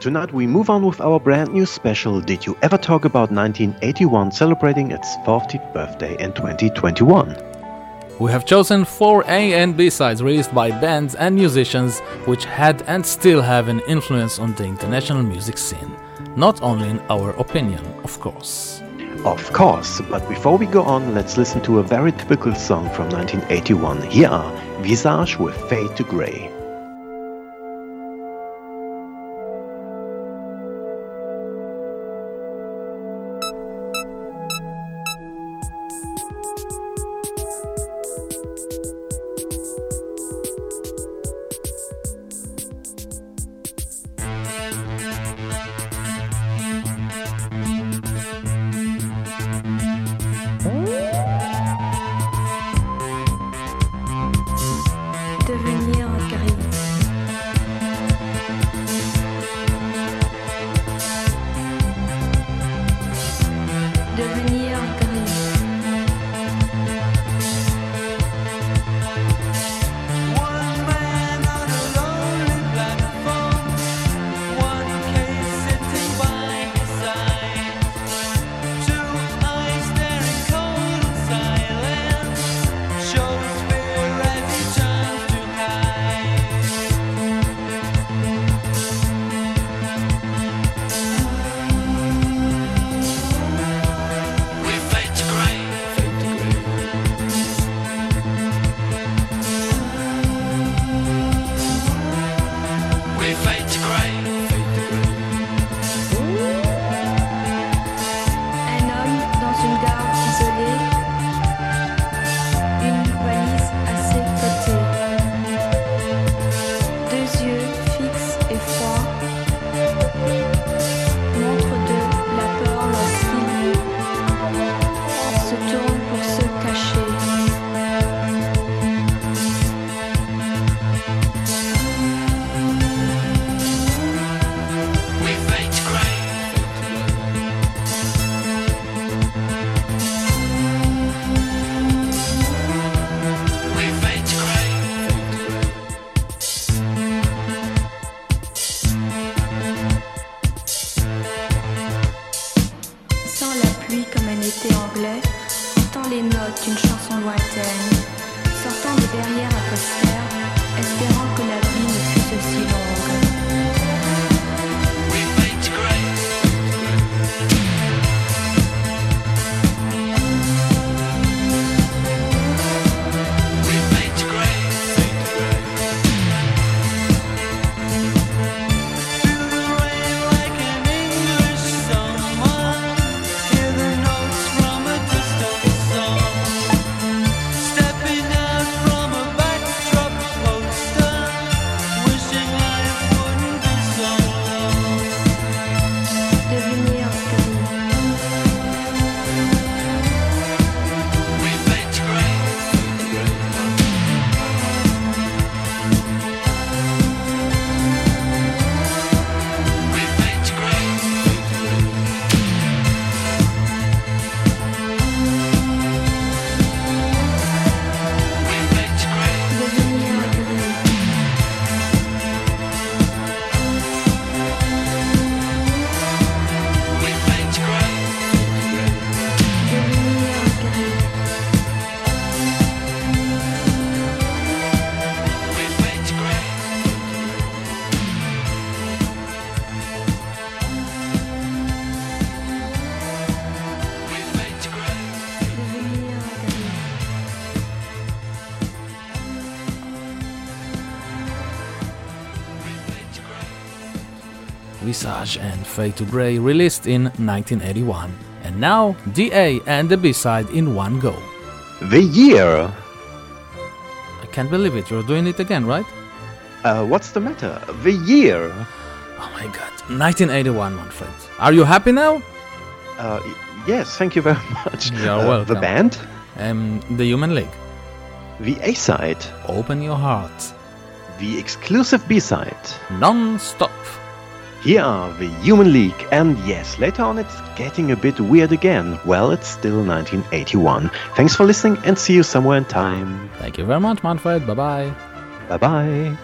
Tonight we move on with our brand new special Did You Ever Talk About 1981 celebrating its 40th birthday in 2021? We have chosen four A and B sides released by bands and musicians which had and still have an influence on the international music scene. Not only in our opinion, of course. Of course, but before we go on, let's listen to a very typical song from 1981. Here are Visage with Fade to Grey. Anglais, entend les notes d'une chanson lointaine, sortant de derrière un espérant que la vie ne fût aussi longue. Visage and Fade to Grey released in 1981. And now, DA and the B-side in one go. The year! I can't believe it, you're doing it again, right? Uh, what's the matter? The year! Oh my god, 1981, my friend. Are you happy now? Uh, yes, thank you very much. You're uh, welcome. The band? Um, the Human League. The A-side. Open your heart. The exclusive B-side. Non-stop. Here are the Human League, and yes, later on it's getting a bit weird again. Well, it's still 1981. Thanks for listening and see you somewhere in time. Thank you very much, Manfred. Bye bye. Bye bye.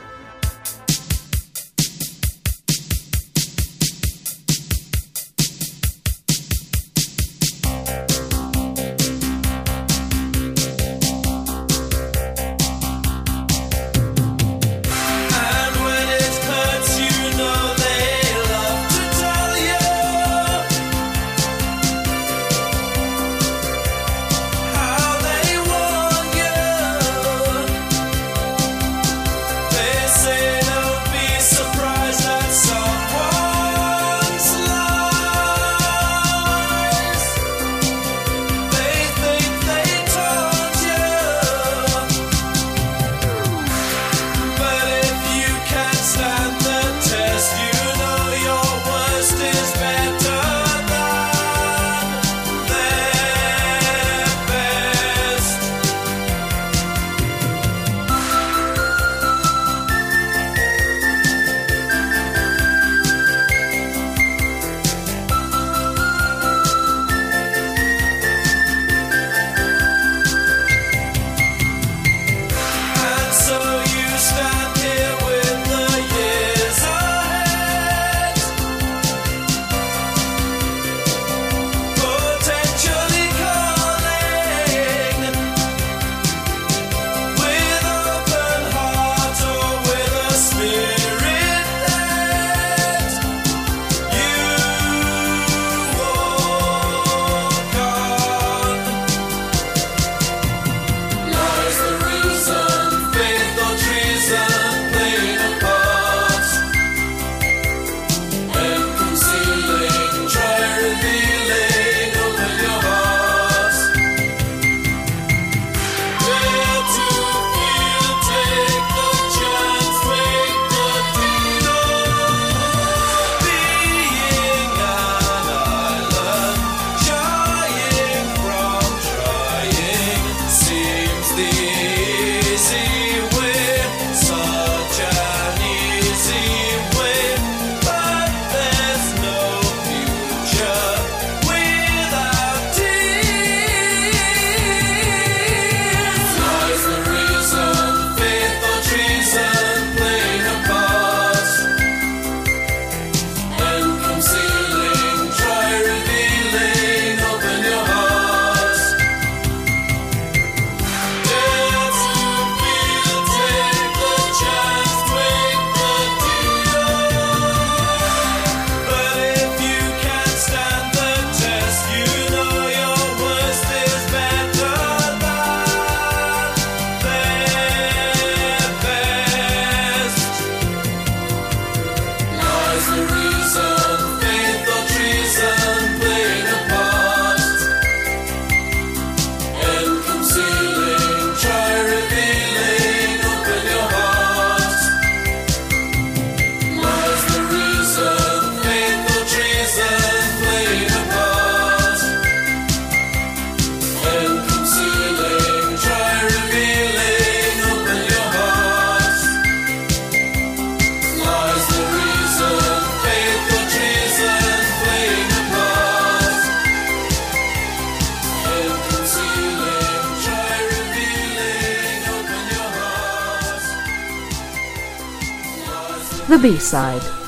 the B-side.